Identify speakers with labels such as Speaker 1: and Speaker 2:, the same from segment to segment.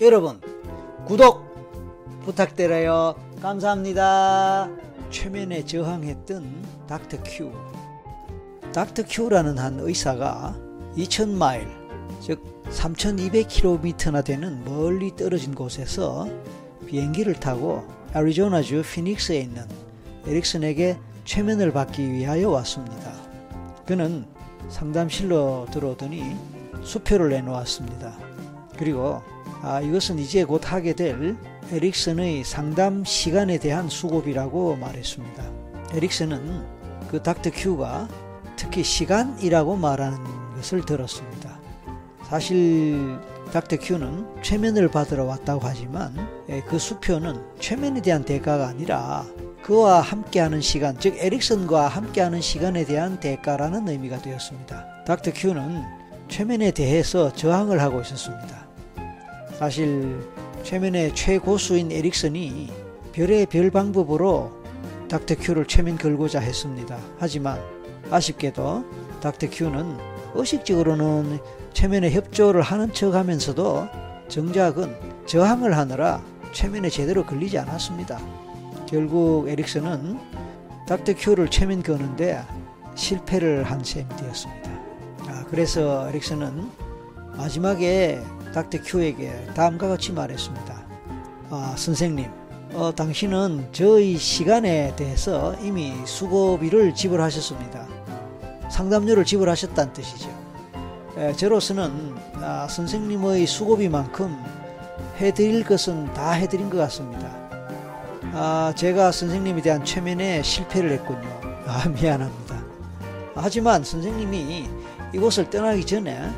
Speaker 1: 여러분 구독 부탁드려요. 감사합니다. 최면에 저항했던 닥터 큐. 닥터 큐라는 한 의사가 2000마일, 즉 3200km나 되는 멀리 떨어진 곳에서 비행기를 타고 애리조나주 피닉스에 있는 에릭슨에게 최면을 받기 위하여 왔습니다. 그는 상담실로 들어오더니 수표를 내놓았습니다. 그리고 아, 이것은 이제 곧 하게 될 에릭슨의 상담 시간에 대한 수고비라고 말했습니다. 에릭슨은 그 닥터 큐가 특히 시간이라고 말하는 것을 들었습니다. 사실 닥터 큐는 최면을 받으러 왔다고 하지만 예, 그 수표는 최면에 대한 대가가 아니라 그와 함께하는 시간, 즉 에릭슨과 함께하는 시간에 대한 대가라는 의미가 되었습니다. 닥터 큐는 최면에 대해서 저항을 하고 있었습니다. 사실 최면의 최고수인 에릭슨이 별의 별 방법으로 닥터 큐를 최면 걸고자 했습니다. 하지만 아쉽게도 닥터 큐는 의식적으로는 최면에 협조를 하는 척 하면서도 정작은 저항을 하느라 최면에 제대로 걸리지 않았습니다. 결국 에릭슨은 닥터 큐를 최면 거는데 실패를 한 셈이 되었습니다. 아, 그래서 에릭슨은 마지막에 닥터 큐에게 다음과 같이 말했습니다. 아, 선생님, 어, 당신은 저희 시간에 대해서 이미 수고비를 지불하셨습니다. 상담료를 지불하셨다는 뜻이죠. 에, 저로서는 아, 선생님의 수고비만큼 해드릴 것은 다 해드린 것 같습니다. 아, 제가 선생님에 대한 최면에 실패를 했군요. 아, 미안합니다. 하지만 선생님이 이곳을 떠나기 전에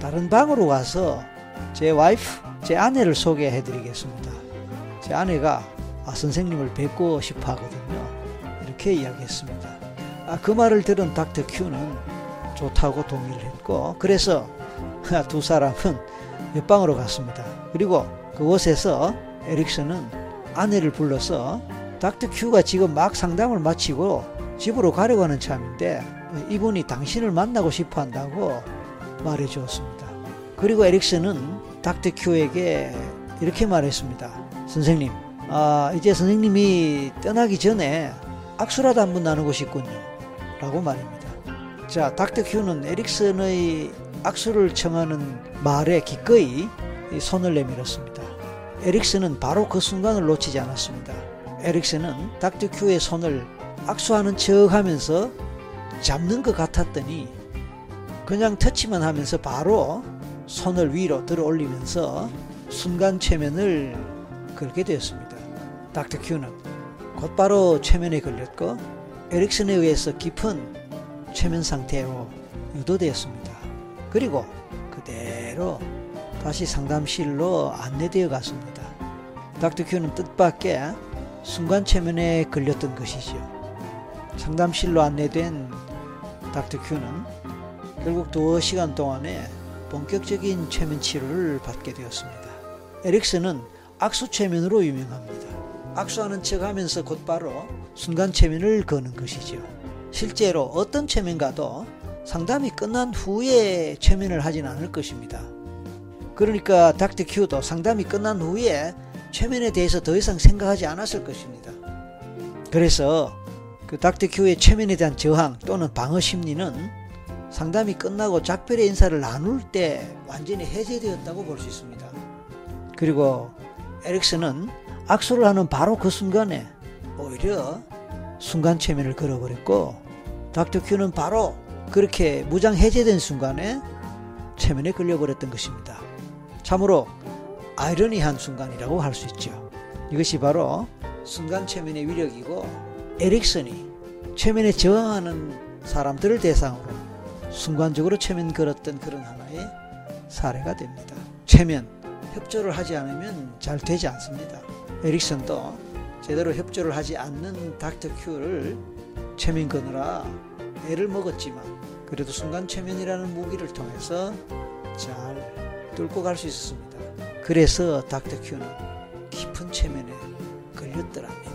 Speaker 1: 다른 방으로 가서 제 와이프, 제 아내를 소개해 드리겠습니다. 제 아내가 아, 선생님을 뵙고 싶어 하거든요. 이렇게 이야기했습니다. 아, 그 말을 들은 닥터 큐는 좋다고 동의를 했고, 그래서 두 사람은 옆방으로 갔습니다. 그리고 그곳에서 에릭슨은 아내를 불러서 닥터 큐가 지금 막 상담을 마치고 집으로 가려고 하는 참인데 이분이 당신을 만나고 싶어 한다고 말해 주었습니다. 그리고 에릭슨은 닥터 큐에게 이렇게 말했습니다. 선생님, 아, 이제 선생님이 떠나기 전에 악수라도 한번 나누고 싶군요. 라고 말입니다. 자, 닥터 큐는 에릭슨의 악수를 청하는 말에 기꺼이 손을 내밀었습니다. 에릭슨은 바로 그 순간을 놓치지 않았습니다. 에릭슨은 닥터 큐의 손을 악수하는 척 하면서 잡는 것 같았더니 그냥 터치만 하면서 바로 손을 위로 들어 올리면서 순간 최면을 걸게 되었습니다. 닥터 큐는 곧바로 최면에 걸렸고 에릭슨에 의해서 깊은 최면 상태로 유도되었습니다. 그리고 그대로 다시 상담실로 안내되어 갔습니다. 닥터 큐는 뜻밖의 순간 최면에 걸렸던 것이죠. 상담실로 안내된 닥터 큐는 결국 두 시간 동안에 본격적인 최면 치료를 받게 되었습니다. 에릭슨은 악수 최면으로 유명합니다. 악수하는 척 하면서 곧바로 순간 최면을 거는 것이죠. 실제로 어떤 최면가도 상담이 끝난 후에 최면을 하진 않을 것입니다. 그러니까 닥터 큐도 상담이 끝난 후에 최면에 대해서 더 이상 생각하지 않았을 것입니다. 그래서 그 닥터 큐의 최면에 대한 저항 또는 방어 심리는 상담이 끝나고 작별의 인사를 나눌 때 완전히 해제되었다고 볼 수 있습니다. 그리고 에릭슨은 악수를 하는 바로 그 순간에 오히려 순간 최면을 걸어버렸고 닥터 큐는 바로 그렇게 무장 해제된 순간에 최면에 걸려버렸던 것입니다. 참으로 아이러니한 순간이라고 할 수 있죠. 이것이 바로 순간 최면의 위력이고 에릭슨이 최면에 저항하는 사람들을 대상으로 순간적으로 최면 걸었던 그런 하나의 사례가 됩니다. 최면, 협조를 하지 않으면 잘 되지 않습니다. 에릭슨도 제대로 협조를 하지 않는 닥터 큐를 최면 거느라 애를 먹었지만 그래도 순간 최면이라는 무기를 통해서 잘 뚫고 갈 수 있었습니다. 그래서 닥터 큐는 깊은 최면에 걸렸더랍니다.